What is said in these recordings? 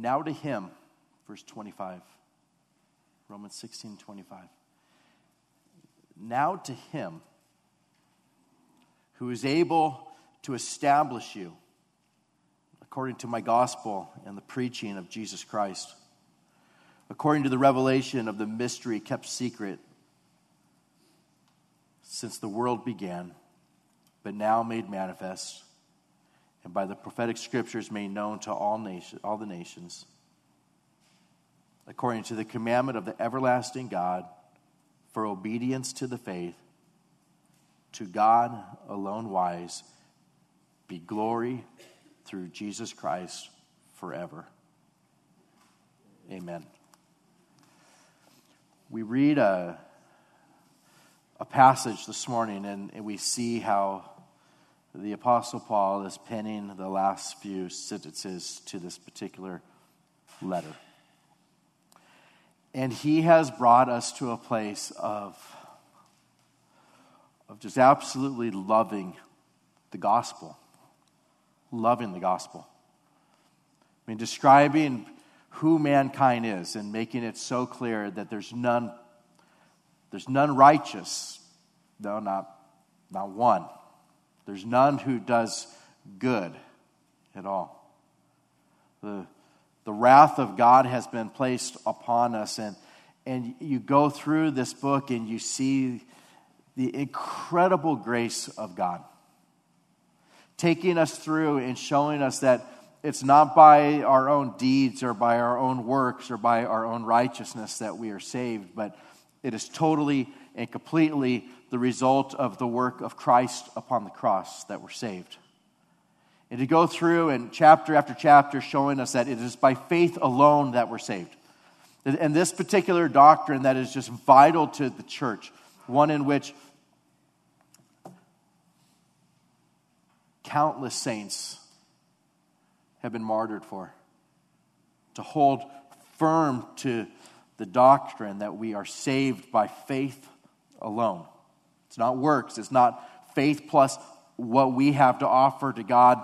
Now to him, verse 25, Romans 16 25. Now to him who is able to establish you according to my gospel and the preaching of Jesus Christ, according to the revelation of the mystery kept secret since the world began, but now made manifest, and by the prophetic scriptures made known to all, nation, all the nations, according to the commandment of the everlasting God, for obedience to the faith, to God alone wise, be glory through Jesus Christ forever. Amen. We read a, a passage this morning and, and we see how the Apostle Paul is penning the last few sentences to this particular letter. And he has brought us to a place of, of just absolutely loving the gospel loving the gospel. I mean, describing who mankind is and making it so clear that there's none, there's none righteous. No, not, not one. There's none who does good at all. The, the wrath of God has been placed upon us, and, and you go through this book and you see the incredible grace of God taking us through and showing us that it's not by our own deeds or by our own works or by our own righteousness that we are saved, but it is totally and completely the result of the work of Christ upon the cross that we're saved. And to go through and chapter after chapter showing us that it is by faith alone that we're saved. And this particular doctrine that is just vital to the church, one in which countless saints have been martyred for. To hold firm to the doctrine that we are saved by faith alone. It's not works, it's not faith plus what we have to offer to God.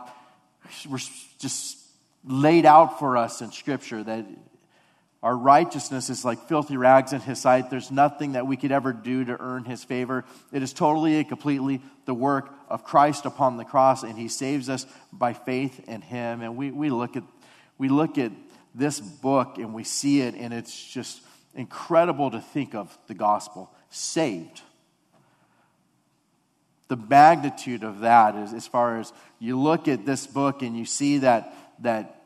We're just laid out for us in Scripture that our righteousness is like filthy rags in His sight. There's nothing that we could ever do to earn His favor. It is totally and completely the work of Christ upon the cross, and He saves us by faith in Him. And we, we, look, at, we look at this book and we see it, and it's just incredible to think of the gospel saved. The magnitude of that is as far as you look at this book and you see that, that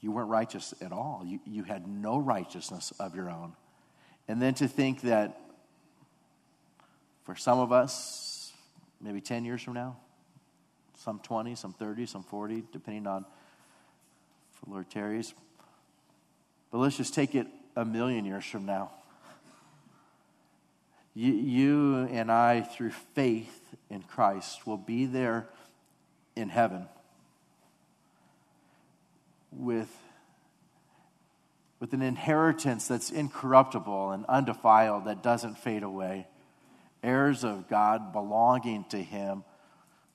you weren't righteous at all. You, you had no righteousness of your own. And then to think that for some of us, maybe 10 years from now, some 20, some 30, some 40, depending on for Lord tarries. But let's just take it a million years from now. You, you and I, through faith in Christ, will be there in heaven with, with an inheritance that's incorruptible and undefiled, that doesn't fade away. Heirs of God belonging to Him,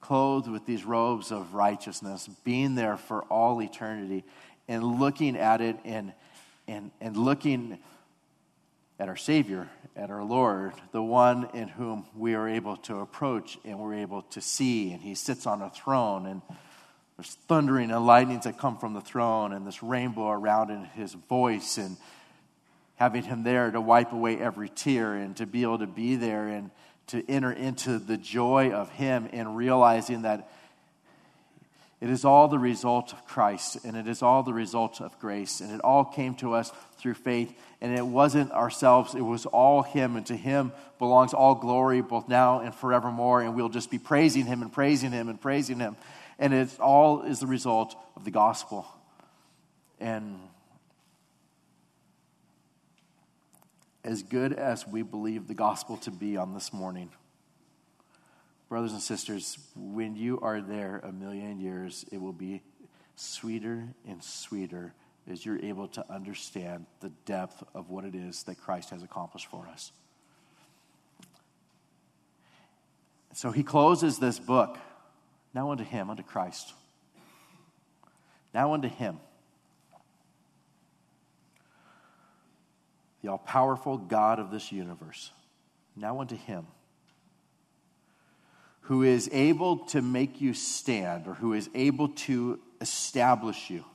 clothed with these robes of righteousness, being there for all eternity, and looking at it and, and, and looking at our Savior, at our Lord, the one in whom we are able to approach and we're able to see, and He sits on a throne. and there's thundering and lightnings that come from the throne, and this rainbow around in his voice, and having him there to wipe away every tear, and to be able to be there and to enter into the joy of him, and realizing that it is all the result of Christ, and it is all the result of grace, and it all came to us through faith, and it wasn't ourselves, it was all Him, and to Him belongs all glory, both now and forevermore, and we'll just be praising Him and praising Him and praising Him and it all is the result of the gospel. And as good as we believe the gospel to be on this morning, brothers and sisters, when you are there a million years, it will be sweeter and sweeter as you're able to understand the depth of what it is that Christ has accomplished for us. So he closes this book now unto him, unto Christ, Now unto him, the all powerful God of this universe. Now unto him who is able to make you stand or who is able to establish you,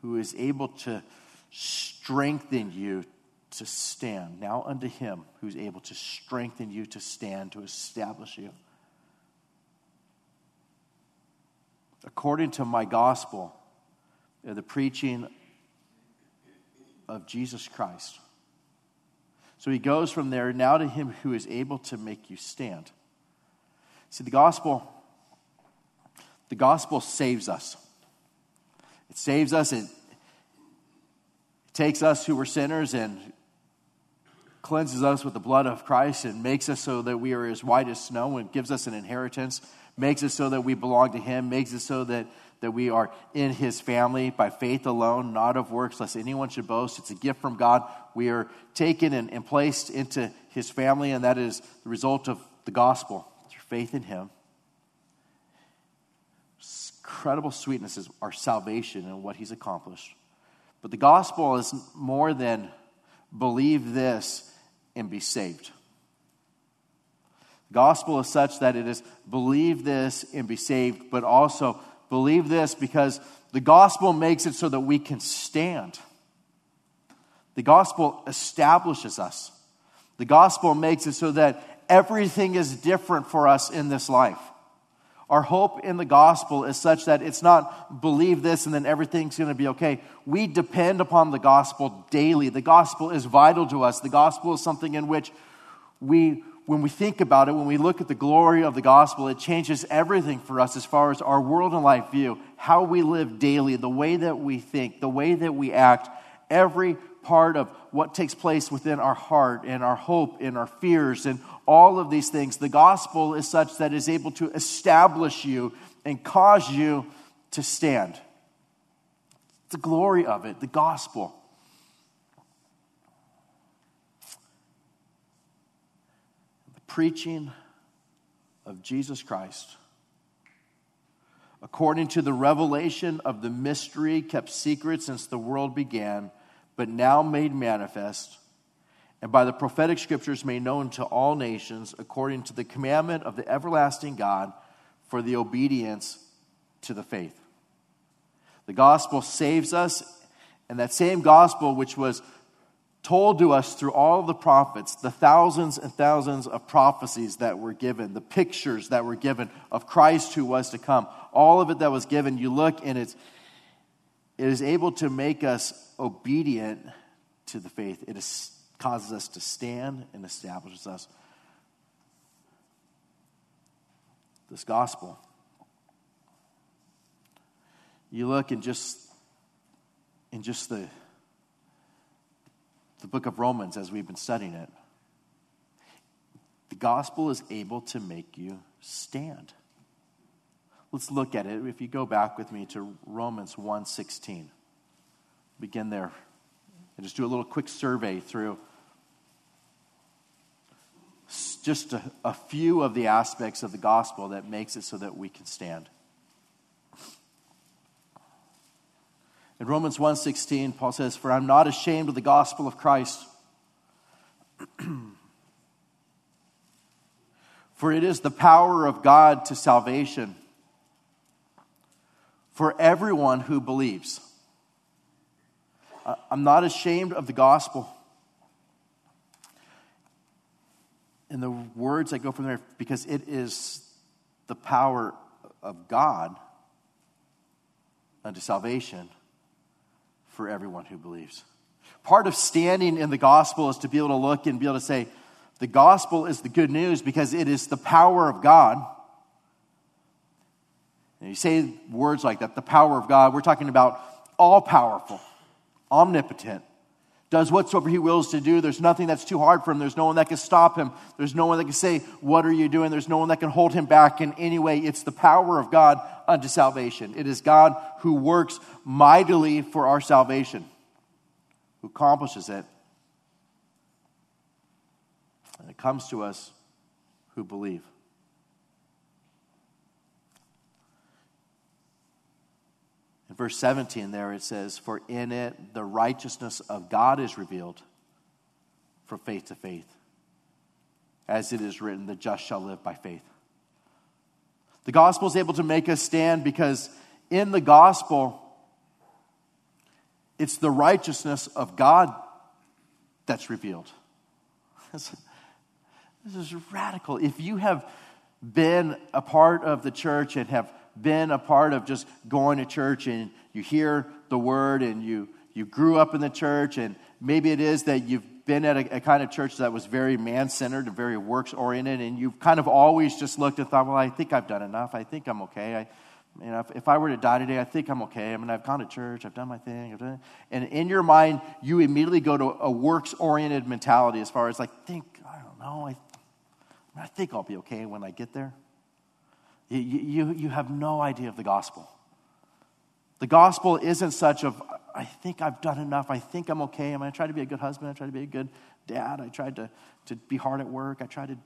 who is able to strengthen you to stand. Now unto him who's able to strengthen you to stand, to establish you. According to my gospel, uh, the preaching of Jesus Christ so he goes from there now to him who is able to make you stand. See, the gospel, the gospel saves us. It saves us. It, takes us who were sinners and cleanses us with the blood of Christ and makes us so that we are as white as snow and gives us an inheritance, makes us so that we belong to Him, makes us so that, that we are in His family by faith alone, not of works, lest anyone should boast. It's a gift from God we are taken and, and placed into his family, and that is the result of the gospel through faith in him. Incredible sweetness is our salvation and what he's accomplished. But the gospel is more than believe this and be saved. The gospel is such that it is believe this and be saved, but also believe this because the gospel makes it so that we can stand. The gospel establishes us. The gospel makes it so that everything is different for us in this life. Our hope in the gospel is such that it's not believe this and then everything's going to be okay. We depend upon the gospel daily. The gospel is vital to us. The gospel is something in which we, when we think about it, when we look at the glory of the gospel, it changes everything for us as far as our world and life view, how we live daily, the way that we think, the way that we act. Every part of what takes place within our heart and our hope and our fears and all of these things. The gospel is such that is able to establish you and cause you to stand. The glory of it, the gospel. Preaching of Jesus Christ according to the revelation of the mystery kept secret since the world began but now made manifest, and by the prophetic scriptures made known to all nations, according to the commandment of the everlasting God, for the obedience to the faith. The gospel saves us, and that same gospel which was told to us through all the prophets, the thousands and thousands of prophecies that were given, the pictures that were given of Christ who was to come, all of it that was given, you look and it's it is able to make us obedient to the faith. It is, causes us to stand and establishes us. This gospel. You look in just in just the the book of Romans as we've been studying it. The gospel is able to make you stand. Let's look at it. If you go back with me to Romans 1:16. Begin there. And just do a little quick survey through just a, a few of the aspects of the gospel that makes it so that we can stand. In Romans 1:16, Paul says, "For I'm not ashamed of the gospel of Christ, for it is the power of God to salvation for everyone who believes. I'm not ashamed of the gospel. And the words that go from there, because it is the power of God unto salvation for everyone who believes. Part of standing in the gospel is to be able to look and be able to say, the gospel is the good news because it is the power of God and you say words like that, the power of God, we're talking about all powerful, omnipotent, does whatsoever he wills to do. There's nothing that's too hard for him. There's no one that can stop him. There's no one that can say, What are you doing? There's no one that can hold him back in any way. It's the power of God unto salvation. It is God who works mightily for our salvation, who accomplishes it. And it comes to us who believe. Verse 17 there it says, For in it the righteousness of God is revealed from faith to faith. As it is written, the just shall live by faith. The gospel is able to make us stand because in the gospel, it's the righteousness of God that's revealed. This, is radical. If you have been a part of the church and have been a part of just going to church and you hear the word and you, you grew up in the church and maybe it is that you've been at a, a kind of church that was very man centered and very works oriented and you've kind of always just looked and thought, well, I think I've done enough. I think I'm okay. I, you know, if, if, I were to die today, I think I'm okay. I mean, I've gone to church, I've done my thing. I've done and in your mind, you immediately go to a works oriented mentality as far as like, think, I don't know, I, I think I'll be okay when I get there. You, you, have no idea of the gospel. The gospel isn't such of, I think I've done enough. I think I'm okay. I mean, I try to be a good husband. I try to be a good dad. I tried to, to be hard at work. I try to,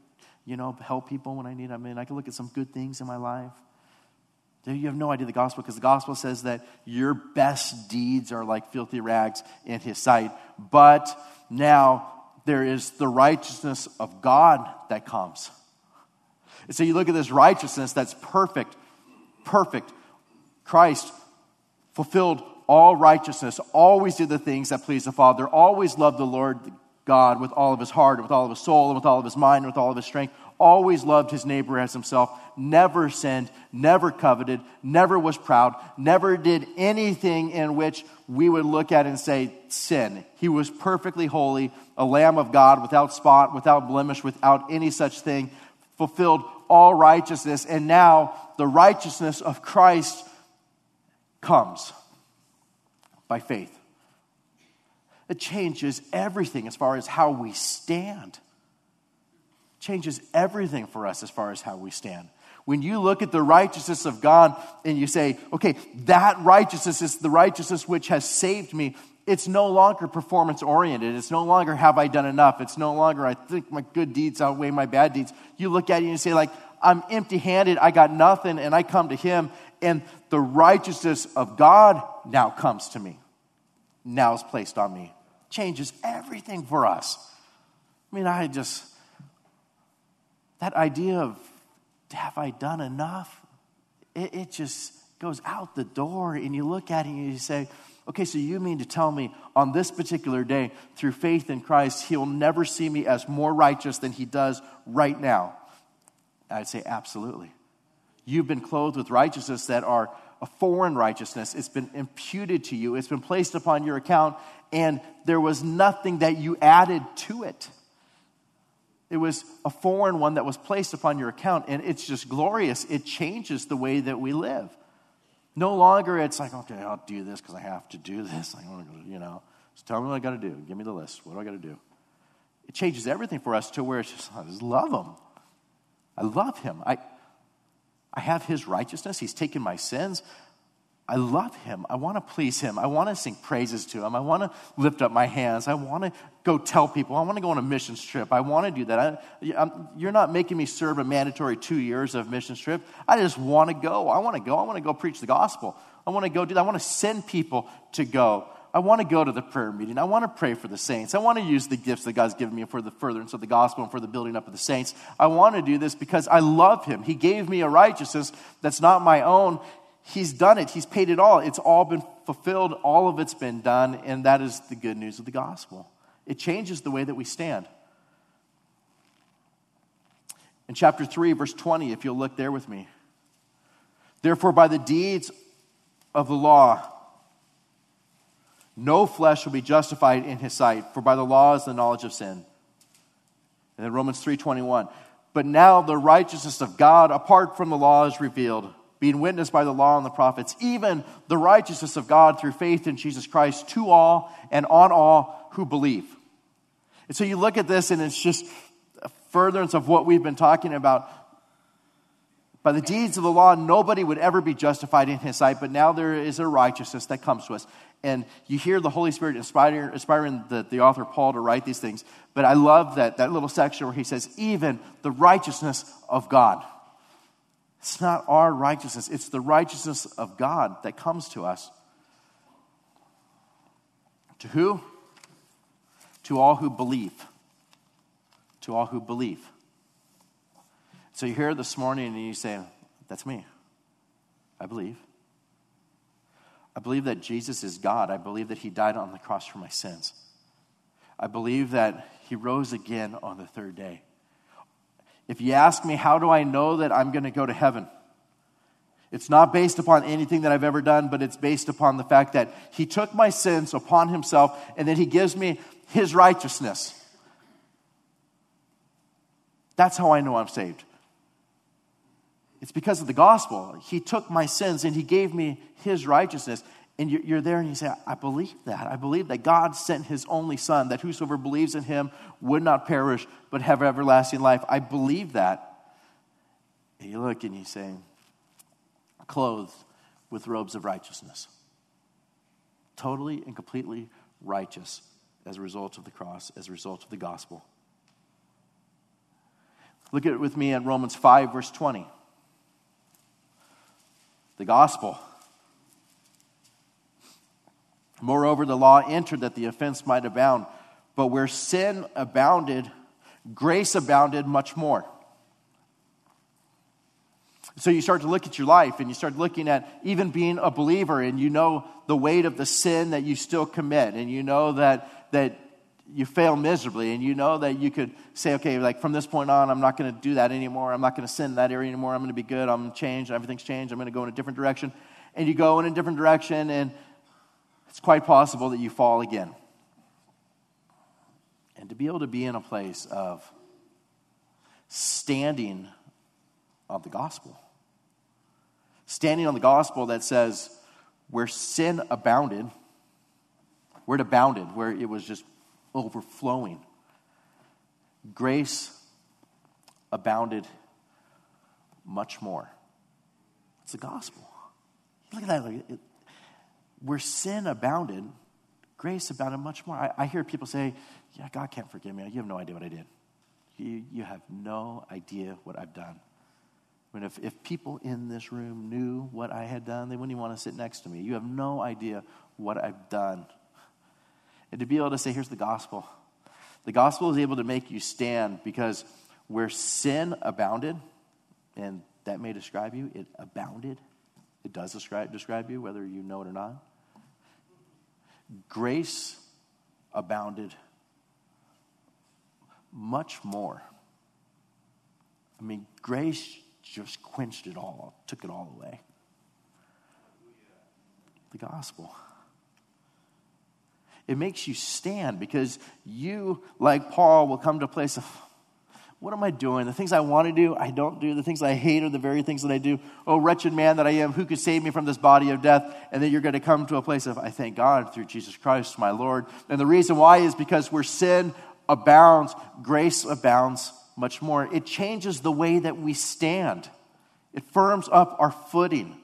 you know, help people when I need. I mean, I can look at some good things in my life. You have no idea the gospel because the gospel says that your best deeds are like filthy rags in his sight. But now there is the righteousness of God that comes. And so you look at this righteousness that's perfect, perfect. Christ fulfilled all righteousness, always did the things that pleased the Father, always loved the Lord God with all of his heart, with all of his soul, and with all of his mind, and with all of his strength, always loved his neighbor as himself, never sinned, never coveted, never was proud, never did anything in which we would look at and say sin. He was perfectly holy, a lamb of God without spot, without blemish, without any such thing, fulfilled all righteousness, and now the righteousness of Christ comes by faith. It changes everything as far as how we stand. changes everything for us as far as how we stand. When you look at the righteousness of God and you say, okay, that righteousness is the righteousness which has saved me, it's no longer performance oriented. It's no longer have I done enough. It's no longer I think my good deeds outweigh my bad deeds. You look at it and you say, like, I'm empty handed, I got nothing, and I come to Him, and the righteousness of God now comes to me, now is placed on me. Changes everything for us. I mean, I just, that idea of have I done enough? It, it just goes out the door, and you look at it and you say, Okay, so you mean to tell me on this particular day, through faith in Christ, He'll never see me as more righteous than He does right now? I'd say, absolutely. You've been clothed with righteousness that are a foreign righteousness. It's been imputed to you, it's been placed upon your account, and there was nothing that you added to it. It was a foreign one that was placed upon your account, and it's just glorious. It changes the way that we live. No longer it's like, okay, I'll do this because I have to do this. I want to, you know, just tell me what I got to do. Give me the list. What do I got to do? It changes everything for us to where it's just, I just love Him. I love Him. I, I have His righteousness. He's taken my sins. I love him. I want to please him. I want to sing praises to him. I want to lift up my hands. I want to go tell people. I want to go on a mission trip. I want to do that. I, you're not making me serve a mandatory two years of mission trip. I just want to go. I want to go. I want to go preach the gospel. I want to go do that. I want to send people to go. I want to go to the prayer meeting. I want to pray for the saints. I want to use the gifts that God's given me for the furtherance of the gospel and for the building up of the saints. I want to do this because I love Him. He gave me a righteousness that's not my own. He's done it, He's paid it all. It's all been fulfilled, all of it's been done, and that is the good news of the gospel. It changes the way that we stand. In chapter 3, verse 20, if you'll look there with me. Therefore, by the deeds of the law, no flesh will be justified in his sight, for by the law is the knowledge of sin. And then Romans 3:21. But now the righteousness of God apart from the law is revealed being witnessed by the law and the prophets, even the righteousness of God through faith in Jesus Christ to all and on all who believe. And so you look at this, and it's just a furtherance of what we've been talking about. By the deeds of the law, nobody would ever be justified in his sight, but now there is a righteousness that comes to us. And you hear the Holy Spirit inspiring, inspiring the, the author Paul to write these things. But I love that, that little section where he says, even the righteousness of God. It's not our righteousness, it's the righteousness of God that comes to us. To who? To all who believe. To all who believe. So you're here this morning and you say, That's me. I believe. I believe that Jesus is God. I believe that He died on the cross for my sins. I believe that He rose again on the third day. If you ask me, how do I know that I'm going to go to heaven? It's not based upon anything that I've ever done, but it's based upon the fact that He took my sins upon Himself and then He gives me His righteousness. That's how I know I'm saved. It's because of the gospel. He took my sins and He gave me His righteousness. And you're there and you say, I believe that. I believe that God sent His only Son, that whosoever believes in Him would not perish, but have everlasting life. I believe that. And you look and you say, clothed with robes of righteousness. Totally and completely righteous as a result of the cross, as a result of the gospel. Look at it with me at Romans 5, verse 20. The gospel. Moreover, the law entered that the offense might abound. But where sin abounded, grace abounded much more. So you start to look at your life and you start looking at even being a believer and you know the weight of the sin that you still commit and you know that, that you fail miserably and you know that you could say, okay, like from this point on, I'm not going to do that anymore. I'm not going to sin in that area anymore. I'm going to be good. I'm going to change. Everything's changed. I'm going to go in a different direction. And you go in a different direction and it's quite possible that you fall again. And to be able to be in a place of standing on the gospel standing on the gospel that says, where sin abounded, where it abounded, where it was just overflowing, grace abounded much more. It's the gospel. Look at that. Where sin abounded, grace abounded much more. I, I, hear people say, Yeah, God can't forgive me. You have no idea what I did. You, you have no idea what I've done. I mean, if, if people in this room knew what I had done, they wouldn't even want to sit next to me. You have no idea what I've done. And to be able to say, here's the gospel the gospel is able to make you stand because where sin abounded, and that may describe you, it abounded. It does describe, describe you, whether you know it or not. Grace abounded much more. I mean, grace just quenched it all, took it all away. The gospel. It makes you stand because you, like Paul, will come to a place of, what am I doing? The things I want to do, I don't do. The things I hate are the very things that I do. Oh, wretched man that I am, who could save me from this body of death? And then you're going to come to a place of, I thank God through Jesus Christ, my Lord. And the reason why is because where sin abounds, grace abounds much more. It changes the way that we stand, it firms up our footing.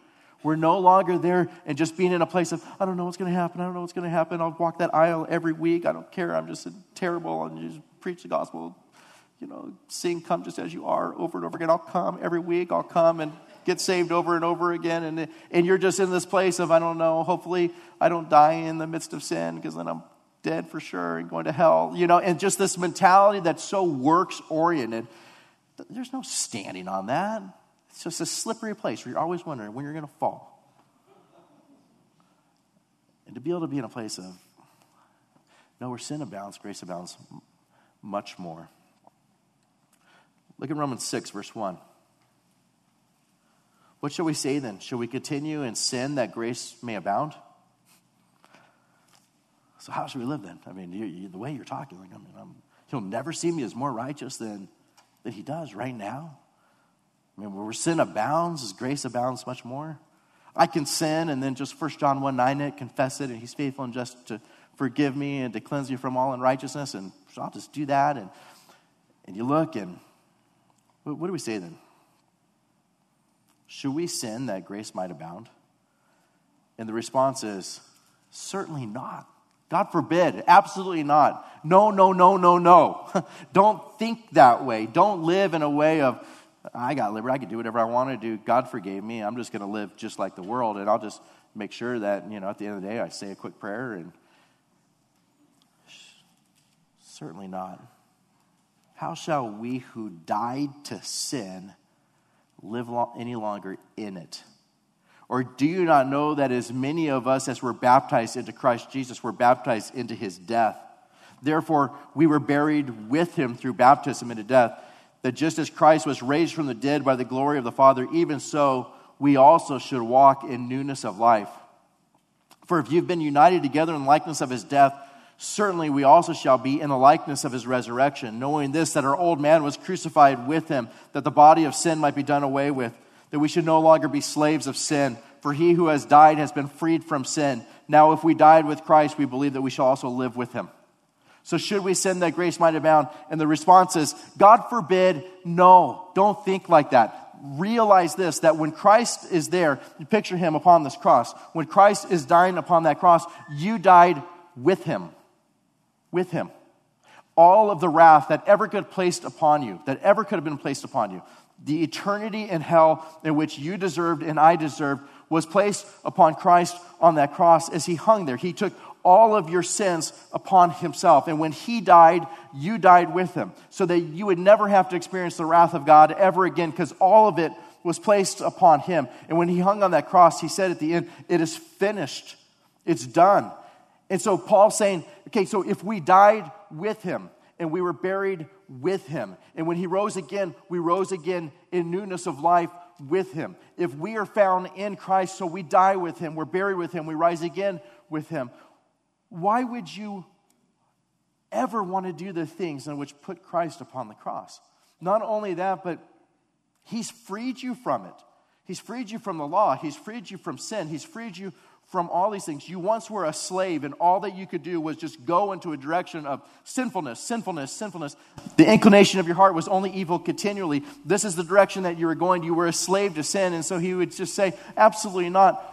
We're no longer there and just being in a place of, I don't know what's going to happen. I don't know what's going to happen. I'll walk that aisle every week. I don't care. I'm just terrible. And just preach the gospel. You know, sing Come Just As You Are over and over again. I'll come every week. I'll come and get saved over and over again. And, and you're just in this place of, I don't know, hopefully I don't die in the midst of sin because then I'm dead for sure and going to hell, you know, and just this mentality that's so works oriented. There's no standing on that. It's just a slippery place where you're always wondering when you're going to fall. And to be able to be in a place of, no, where sin abounds, grace abounds much more. Look at Romans 6, verse 1. What shall we say then? Shall we continue in sin that grace may abound? So how should we live then? I mean, you, you, the way you're talking, like, I mean, I'm, he'll never see me as more righteous than, than he does right now. I mean, where sin abounds, his grace abounds much more. I can sin and then just 1 John 1 9 it, confess it, and he's faithful and just to forgive me and to cleanse you from all unrighteousness. And so I'll just do that. And, and you look, and what, do we say then? Should we sin that grace might abound? And the response is certainly not. God forbid. Absolutely not. No, no, no, no, no. Don't think that way. Don't live in a way of, I got liberty. I can do whatever I want to do. God forgave me. I'm just going to live just like the world. And I'll just make sure that, you know, at the end of the day, I say a quick prayer. And Certainly not. How shall we who died to sin live any longer in it? Or do you not know that as many of us as were baptized into Christ Jesus were baptized into his death? Therefore, we were buried with him through baptism into death, that just as Christ was raised from the dead by the glory of the Father, even so we also should walk in newness of life. For if you've been united together in the likeness of his death, certainly we also shall be in the likeness of his resurrection, knowing this, that our old man was crucified with him, that the body of sin might be done away with, that we should no longer be slaves of sin. For he who has died has been freed from sin. Now, if we died with Christ, we believe that we shall also live with him. So, should we sin that grace might abound? And the response is, God forbid, no. Don't think like that realize this that when Christ is there, you picture him upon this cross. When Christ is dying upon that cross, you died with him. With him. All of the wrath that ever could placed upon you, that ever could have been placed upon you, the eternity in hell in which you deserved and I deserved, was placed upon Christ on that cross as he hung there. He took all of your sins upon himself. And when he died, you died with him, so that you would never have to experience the wrath of God ever again, because all of it was placed upon him. And when he hung on that cross, he said at the end, It is finished, it's done. And so Paul's saying, okay, so if we died with him and we were buried with him, and when he rose again, we rose again in newness of life with him. If we are found in Christ, so we die with him, we're buried with him, we rise again with him why would you ever want to do the things in which put Christ upon the cross? Not only that, but He's freed you from it. He's freed you from the law. He's freed you from sin. He's freed you from all these things. You once were a slave, and all that you could do was just go into a direction of sinfulness, sinfulness, sinfulness. The inclination of your heart was only evil continually. This is the direction that you were going. You were a slave to sin. And so he would just say, Absolutely not.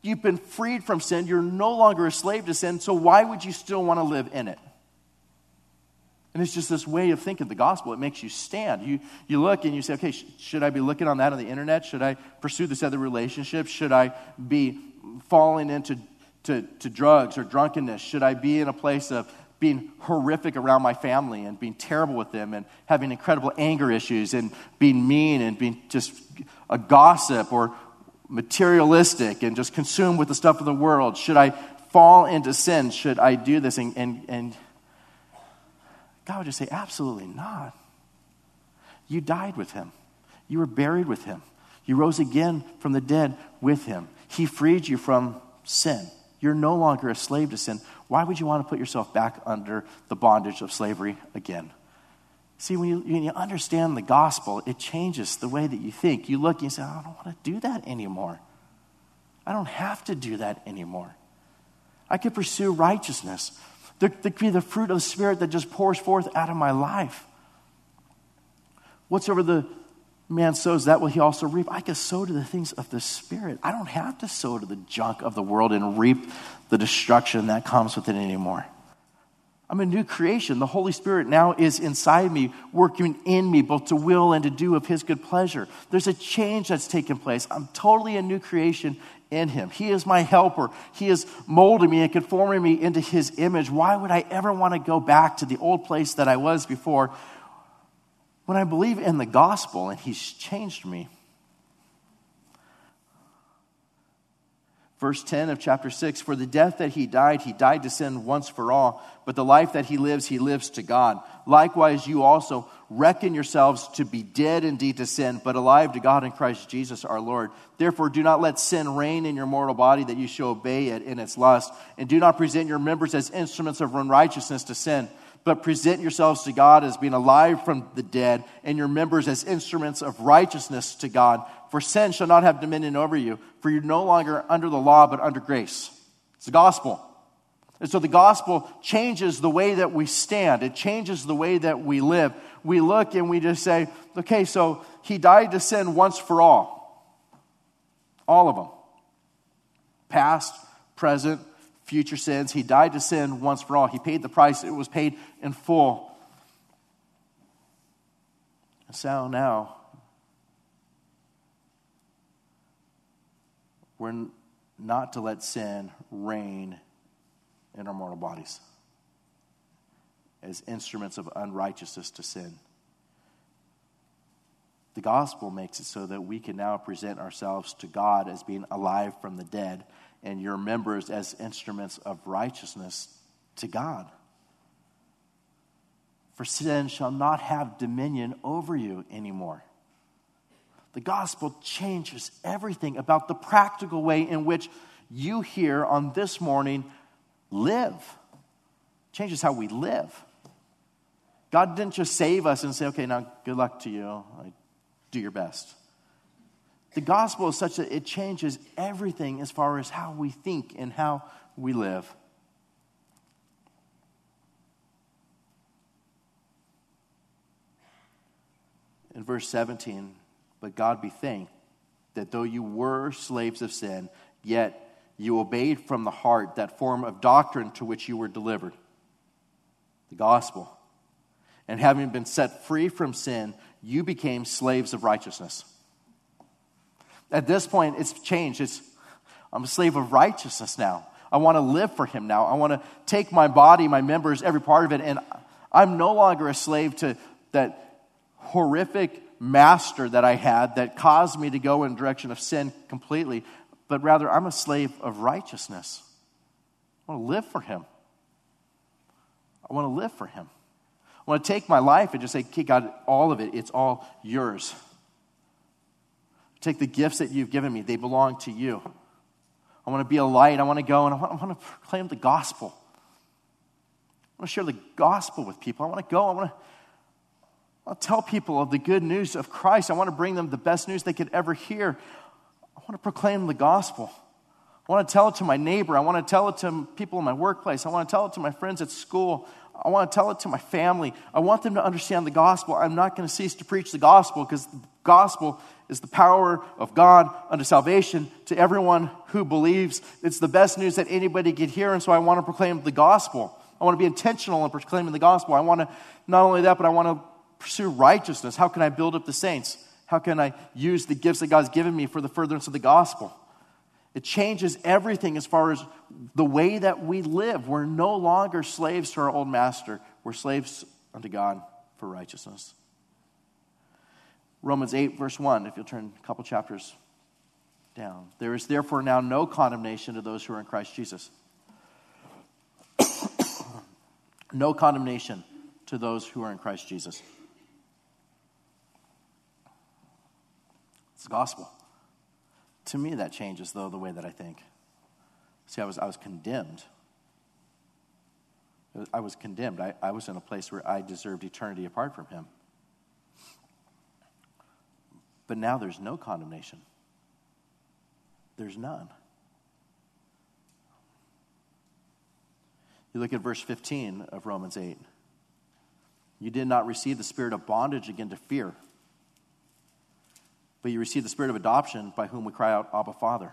You've been freed from sin. You're no longer a slave to sin. So why would you still want to live in it? And it's just this way of thinking the gospel. It makes you stand. You, you look and you say, okay, sh- should I be looking on that on the internet? Should I pursue this other relationship? Should I be falling into to, to drugs or drunkenness? Should I be in a place of being horrific around my family and being terrible with them and having incredible anger issues and being mean and being just a gossip or, materialistic and just consumed with the stuff of the world? Should I fall into sin? Should I do this? And, and, and God would just say, absolutely not. You died with him, you were buried with him, you rose again from the dead with him. He freed you from sin. You're no longer a slave to sin. Why would you want to put yourself back under the bondage of slavery again? See, when you, when you understand the gospel, it changes the way that you think. You look and you say, I don't want to do that anymore. I don't have to do that anymore. I could pursue righteousness. There, there could be the fruit of the Spirit that just pours forth out of my life. Whatsoever the man sows, that will he also reap. I can sow to the things of the Spirit. I don't have to sow to the junk of the world and reap the destruction that comes with it anymore. I'm a new creation. The Holy Spirit now is inside me, working in me, both to will and to do of His good pleasure. There's a change that's taken place. I'm totally a new creation in Him. He is my helper. He is molding me and conforming me into His image. Why would I ever want to go back to the old place that I was before when I believe in the gospel and He's changed me? Verse 10 of chapter 6 For the death that he died, he died to sin once for all, but the life that he lives, he lives to God. Likewise, you also reckon yourselves to be dead indeed to sin, but alive to God in Christ Jesus our Lord. Therefore, do not let sin reign in your mortal body that you should obey it in its lust, and do not present your members as instruments of unrighteousness to sin but present yourselves to God as being alive from the dead, and your members as instruments of righteousness to God. For sin shall not have dominion over you, for you're no longer under the law, but under grace. It's the gospel. And so the gospel changes the way that we stand, it changes the way that we live. We look and we just say, okay, so he died to sin once for all. All of them. Past, present, future sins. He died to sin once for all. He paid the price, it was paid in full. So now, we're not to let sin reign in our mortal bodies. as instruments of unrighteousness to sin. The gospel makes it so that we can now present ourselves to God as being alive from the dead and your members as instruments of righteousness to God. For sin shall not have dominion over you anymore. The gospel changes everything about the practical way in which you here on this morning live. Changes how we live. God didn't just save us and say, okay, now good luck to you. Do your best. The gospel is such that it changes everything as far as how we think and how we live. In verse 17, but God be thanked that though you were slaves of sin, yet you obeyed from the heart that form of doctrine to which you were delivered the gospel. And having been set free from sin, you became slaves of righteousness. At this point, it's changed. It's, I'm a slave of righteousness now. I want to live for Him now. I want to take my body, my members, every part of it, and I'm no longer a slave to that horrific master that I had that caused me to go in direction of sin completely, but rather I'm a slave of righteousness. I want to live for Him. I want to live for Him. I want to take my life and just say, okay, God, all of it, it's all yours. Take the gifts that you've given me, they belong to you. I want to be a light. I want to go and I want, I want to proclaim the gospel. I want to share the gospel with people. I want to go. I want to, I want tell people of the good news of Christ. I want to bring them the best news they could ever hear. I want to proclaim the gospel. I want to tell it to my neighbor. I want to tell it to people in my workplace. I want to tell it to my friends at school. I want to tell it to my family. I want them to understand the gospel. I'm not going to cease to preach the gospel because the gospel is the power of God unto salvation to everyone who believes. It's the best news that anybody could hear, and so I want to proclaim the gospel. I want to be intentional in proclaiming the gospel. I want to, not only that, but I want to pursue righteousness. How can I build up the saints? How can I use the gifts that God's given me for the furtherance of the gospel? It changes everything as far as the way that we live. We're no longer slaves to our old master, we're slaves unto God for righteousness. Romans 8, verse 1, if you'll turn a couple chapters down. There is therefore now no condemnation to those who are in Christ Jesus. no condemnation to those who are in Christ Jesus. It's the gospel. To me, that changes, though, the way that I think. See, I was, I was condemned. I was condemned. I, I was in a place where I deserved eternity apart from Him. But now there's no condemnation. There's none. You look at verse 15 of Romans 8. You did not receive the spirit of bondage again to fear, but you received the spirit of adoption by whom we cry out, Abba, Father.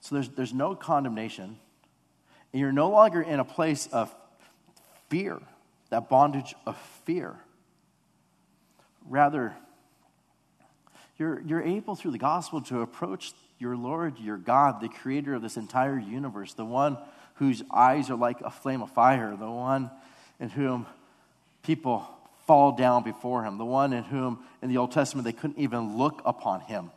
So there's, there's no condemnation, and you're no longer in a place of fear, that bondage of fear. Rather, you're, you're able through the gospel to approach your Lord, your God, the creator of this entire universe, the one whose eyes are like a flame of fire, the one in whom people fall down before him, the one in whom in the Old Testament they couldn't even look upon him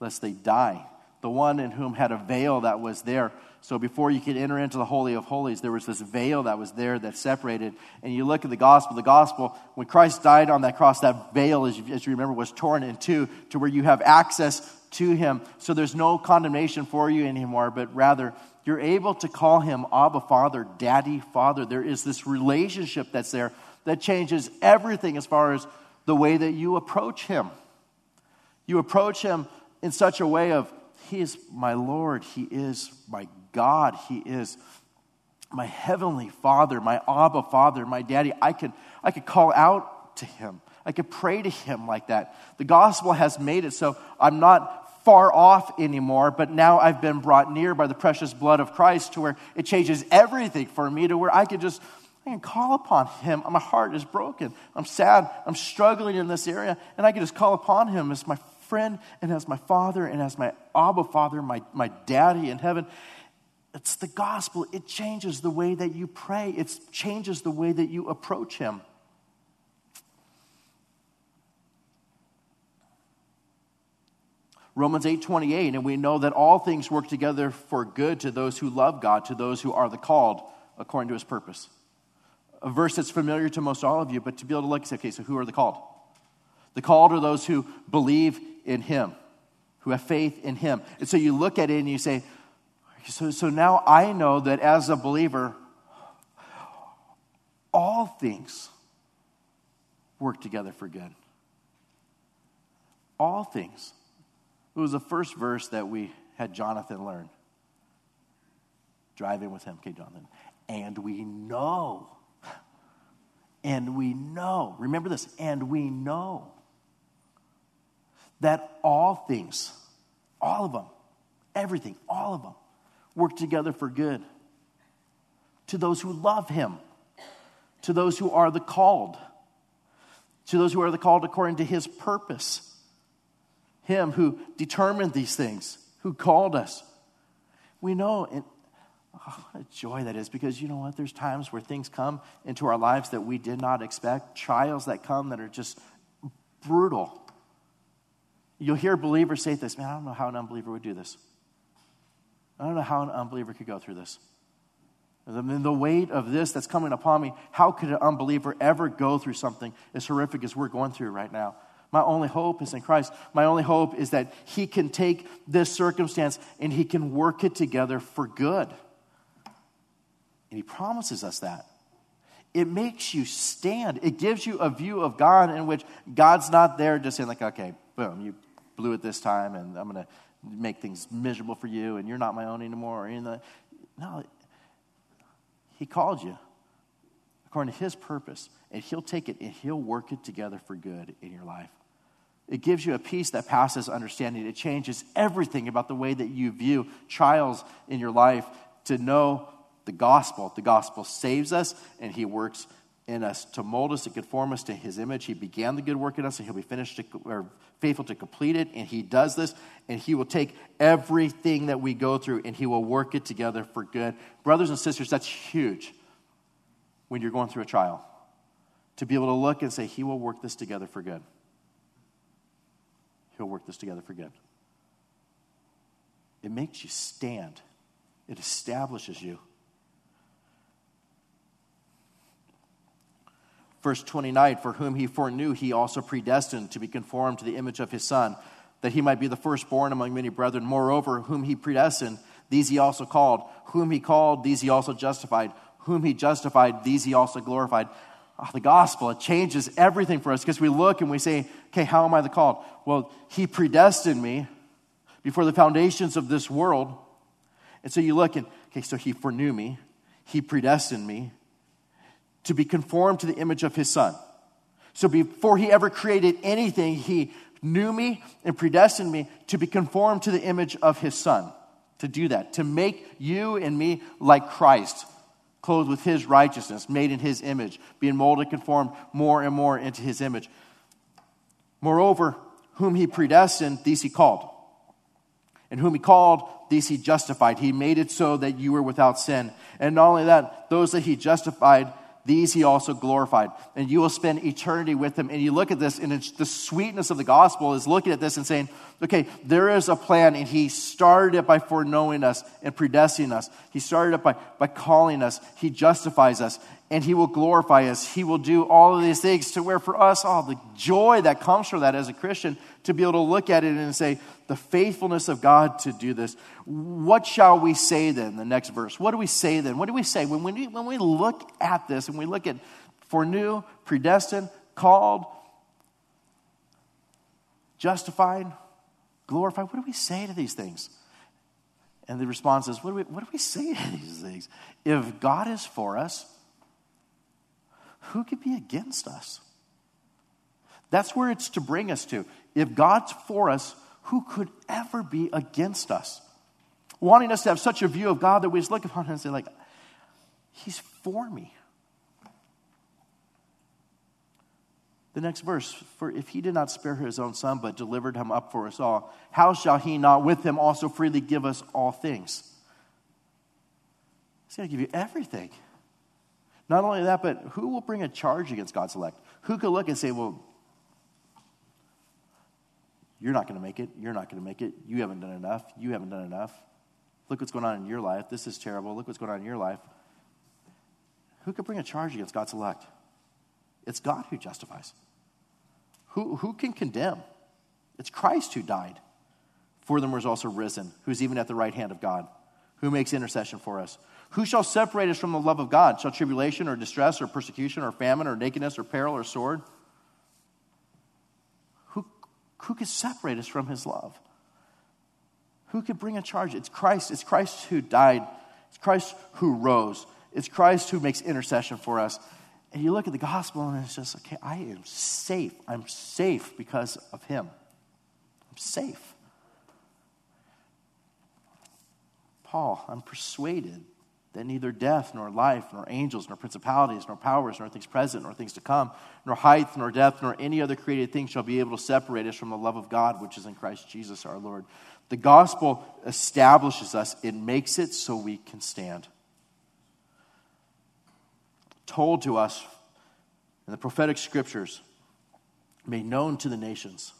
lest they die, the one in whom had a veil that was there so before you could enter into the Holy of Holies, there was this veil that was there that separated. And you look at the gospel, the gospel, when Christ died on that cross, that veil, as you, as you remember, was torn in two to where you have access to him. So there's no condemnation for you anymore, but rather you're able to call him Abba Father, Daddy Father. There is this relationship that's there that changes everything as far as the way that you approach him. You approach him in such a way of, He is my Lord, He is my God. He is my heavenly Father, my Abba Father, my Daddy. I could, I could call out to Him. I could pray to Him like that. The gospel has made it so I'm not far off anymore, but now I've been brought near by the precious blood of Christ to where it changes everything for me to where I could just I can call upon him. My heart is broken. I'm sad. I'm struggling in this area. And I can just call upon him as my friend and as my father and as my Abba Father, my, my daddy in heaven. It's the gospel. It changes the way that you pray, it changes the way that you approach Him. Romans 8:28 and we know that all things work together for good to those who love God to those who are the called according to his purpose. A verse that's familiar to most all of you but to be able to look and say okay so who are the called? The called are those who believe in him, who have faith in him. And so you look at it and you say so, so now I know that as a believer all things work together for good. All things it was the first verse that we had Jonathan learn. Driving with him, okay, Jonathan. And we know, and we know, remember this, and we know that all things, all of them, everything, all of them, work together for good to those who love him, to those who are the called, to those who are the called according to his purpose. Him who determined these things, who called us. We know, and oh, what a joy that is because you know what? There's times where things come into our lives that we did not expect, trials that come that are just brutal. You'll hear believers say this man, I don't know how an unbeliever would do this. I don't know how an unbeliever could go through this. Mean, the weight of this that's coming upon me, how could an unbeliever ever go through something as horrific as we're going through right now? My only hope is in Christ. My only hope is that He can take this circumstance and He can work it together for good. And He promises us that. It makes you stand. It gives you a view of God in which God's not there just saying, like, okay, boom, you blew it this time, and I'm going to make things miserable for you, and you're not my own anymore. Or anything. No, He called you according to His purpose, and He'll take it and He'll work it together for good in your life. It gives you a peace that passes understanding. It changes everything about the way that you view trials in your life to know the gospel. The gospel saves us, and He works in us to mold us, to conform us to His image. He began the good work in us, and He'll be finished to, or faithful to complete it. And He does this, and He will take everything that we go through, and He will work it together for good. Brothers and sisters, that's huge when you're going through a trial. To be able to look and say, He will work this together for good. He'll work this together for good. It makes you stand, it establishes you. Verse 29 For whom he foreknew, he also predestined to be conformed to the image of his Son, that he might be the firstborn among many brethren. Moreover, whom he predestined, these he also called. Whom he called, these he also justified. Whom he justified, these he also glorified oh, the gospel, it changes everything for us because we look and we say, okay, how am I the called? Well, he predestined me before the foundations of this world. And so you look and, okay, so he foreknew me, he predestined me to be conformed to the image of his son. So before he ever created anything, he knew me and predestined me to be conformed to the image of his son. To do that, to make you and me like Christ clothed with his righteousness, made in his image, being molded, conformed more and more into his image. Moreover, whom he predestined, these he called. And whom he called, these he justified. He made it so that you were without sin. And not only that, those that he justified, these he also glorified. And you will spend eternity with him. And you look at this, and the sweetness of the gospel is looking at this and saying, okay, there is a plan, and he started it by foreknowing us and predestining us. He started it by, by calling us. He justifies us, and he will glorify us. He will do all of these things to where for us, all oh, the joy that comes from that as a Christian, to be able to look at it and say, the faithfulness of God to do this. What shall we say then? The next verse. What do we say then? What do we say when we, when we look at this and we look at foreknew, predestined, called, justified, glorified? What do we say to these things? And the response is, what do we, what do we say to these things? If God is for us, who could be against us? That's where it's to bring us to. If God's for us, who could ever be against us? Wanting us to have such a view of God that we just look upon him and say, like, He's for me. The next verse, for if he did not spare his own son, but delivered him up for us all, how shall he not with him also freely give us all things? He's going to give you everything. Not only that, but who will bring a charge against God's elect? Who could look and say, well, you're not going to make it. You're not going to make it. You haven't done enough. You haven't done enough. Look what's going on in your life. This is terrible. Look what's going on in your life. Who could bring a charge against God's elect? It's God who justifies. Who, who can condemn? It's Christ who died. For them was also risen, who's even at the right hand of God, who makes intercession for us. Who shall separate us from the love of God? Shall tribulation or distress or persecution or famine or nakedness or peril or sword? Who, who could separate us from his love? Who could bring a charge? It's Christ. It's Christ who died. It's Christ who rose. It's Christ who makes intercession for us. And you look at the gospel and it's just, okay, I am safe. I'm safe because of him. I'm safe. Paul, I'm persuaded that neither death, nor life, nor angels, nor principalities, nor powers, nor things present, nor things to come, nor height, nor depth, nor any other created thing shall be able to separate us from the love of God which is in Christ Jesus our Lord. The gospel establishes us, it makes it so we can stand. Told to us in the prophetic scriptures, made known to the nations,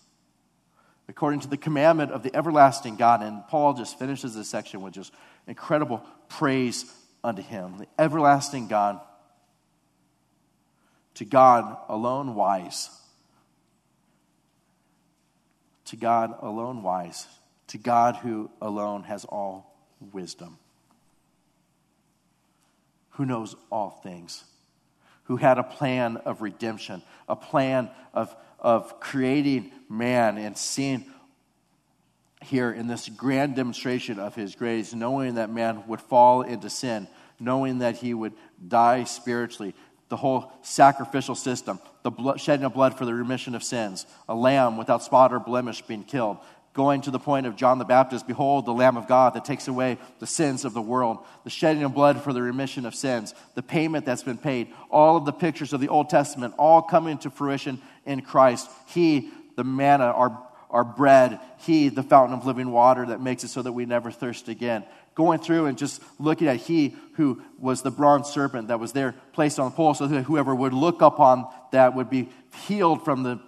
according to the commandment of the everlasting God. And Paul just finishes this section with just incredible praise unto him, the everlasting God, to God alone wise. To God alone wise to God who alone has all wisdom, who knows all things, who had a plan of redemption, a plan of, of creating man and seeing here in this grand demonstration of his grace, knowing that man would fall into sin, knowing that he would die spiritually, the whole sacrificial system, the blood, shedding of blood for the remission of sins, a lamb without spot or blemish being killed, going to the point of John the Baptist Behold, the Lamb of God that takes away the sins of the world, the shedding of blood for the remission of sins, the payment that's been paid, all of the pictures of the Old Testament, all coming to fruition in Christ. He, the manna, our, our bread, He, the fountain of living water that makes it so that we never thirst again. Going through and just looking at He who was the bronze serpent that was there placed on the pole so that whoever would look upon that would be healed from the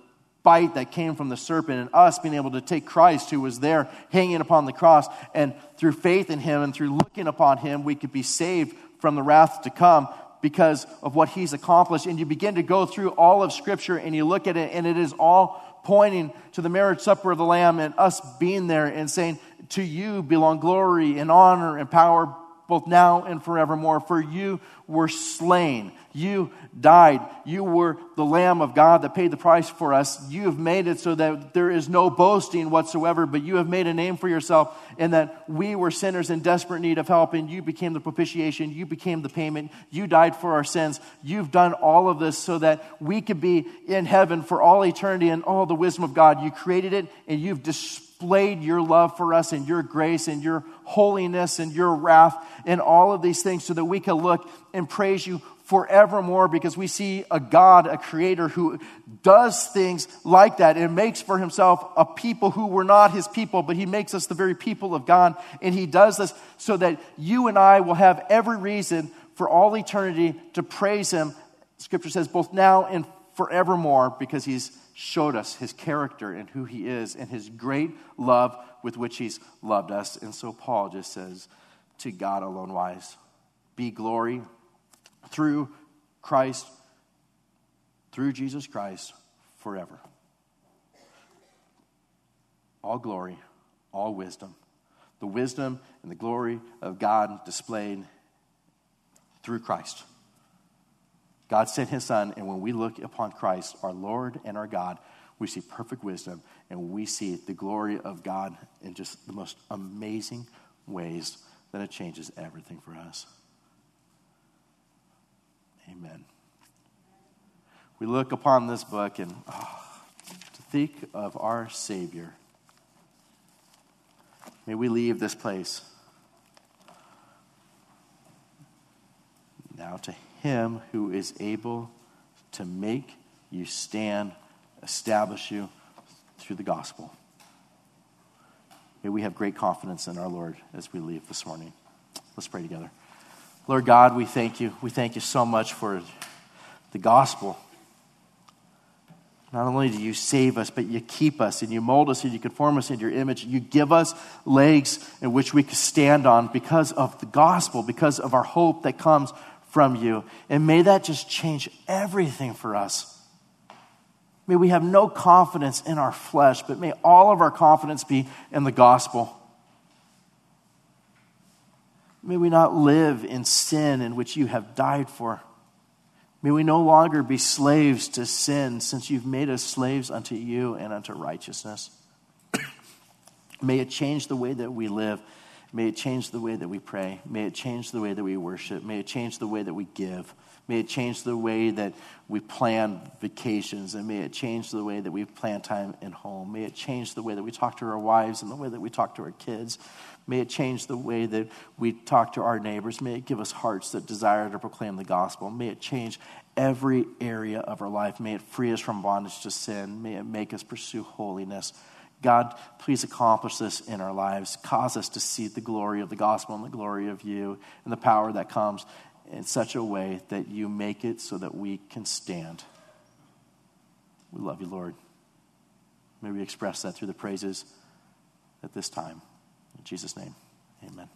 bite that came from the serpent, and us being able to take Christ, who was there hanging upon the cross, and through faith in him and through looking upon him, we could be saved from the wrath to come because of what he's accomplished. And you begin to go through all of Scripture and you look at it, and it is all pointing to the marriage supper of the Lamb and us being there and saying, To you belong glory and honor and power both now and forevermore. For you were slain. You died. You were the Lamb of God that paid the price for us. You have made it so that there is no boasting whatsoever, but you have made a name for yourself in that we were sinners in desperate need of help, and you became the propitiation. You became the payment. You died for our sins. You've done all of this so that we could be in heaven for all eternity and all the wisdom of God. You created it, and you've displayed your love for us and your grace and your holiness and your wrath and all of these things so that we can look and praise you forevermore because we see a God, a creator who does things like that and makes for himself a people who were not his people, but he makes us the very people of God. And he does this so that you and I will have every reason for all eternity to praise him. Scripture says both now and forevermore because he's showed us his character and who he is and his great love with which he's loved us. And so Paul just says, to God alone wise, be glory through Christ, through Jesus Christ, forever. All glory, all wisdom. The wisdom and the glory of God displayed through Christ. God sent his Son, and when we look upon Christ, our Lord and our God, we see perfect wisdom and we see the glory of God in just the most amazing ways that it changes everything for us. Amen. We look upon this book and oh, to think of our Savior. May we leave this place. Now to Him who is able to make you stand, establish you through the gospel. May we have great confidence in our Lord as we leave this morning. Let's pray together. Lord God, we thank you. We thank you so much for the gospel. Not only do you save us, but you keep us and you mold us and you conform us into your image. You give us legs in which we can stand on because of the gospel, because of our hope that comes from you. And may that just change everything for us. May we have no confidence in our flesh, but may all of our confidence be in the gospel. May we not live in sin in which you have died for. May we no longer be slaves to sin, since you've made us slaves unto you and unto righteousness. May it change the way that we live. May it change the way that we pray. May it change the way that we worship. May it change the way that we give. May it change the way that we plan vacations. And may it change the way that we plan time in home. May it change the way that we talk to our wives and the way that we talk to our kids. May it change the way that we talk to our neighbors. May it give us hearts that desire to proclaim the gospel. May it change every area of our life. May it free us from bondage to sin. May it make us pursue holiness. God, please accomplish this in our lives. Cause us to see the glory of the gospel and the glory of you and the power that comes in such a way that you make it so that we can stand. We love you, Lord. May we express that through the praises at this time. Jesus' name, amen.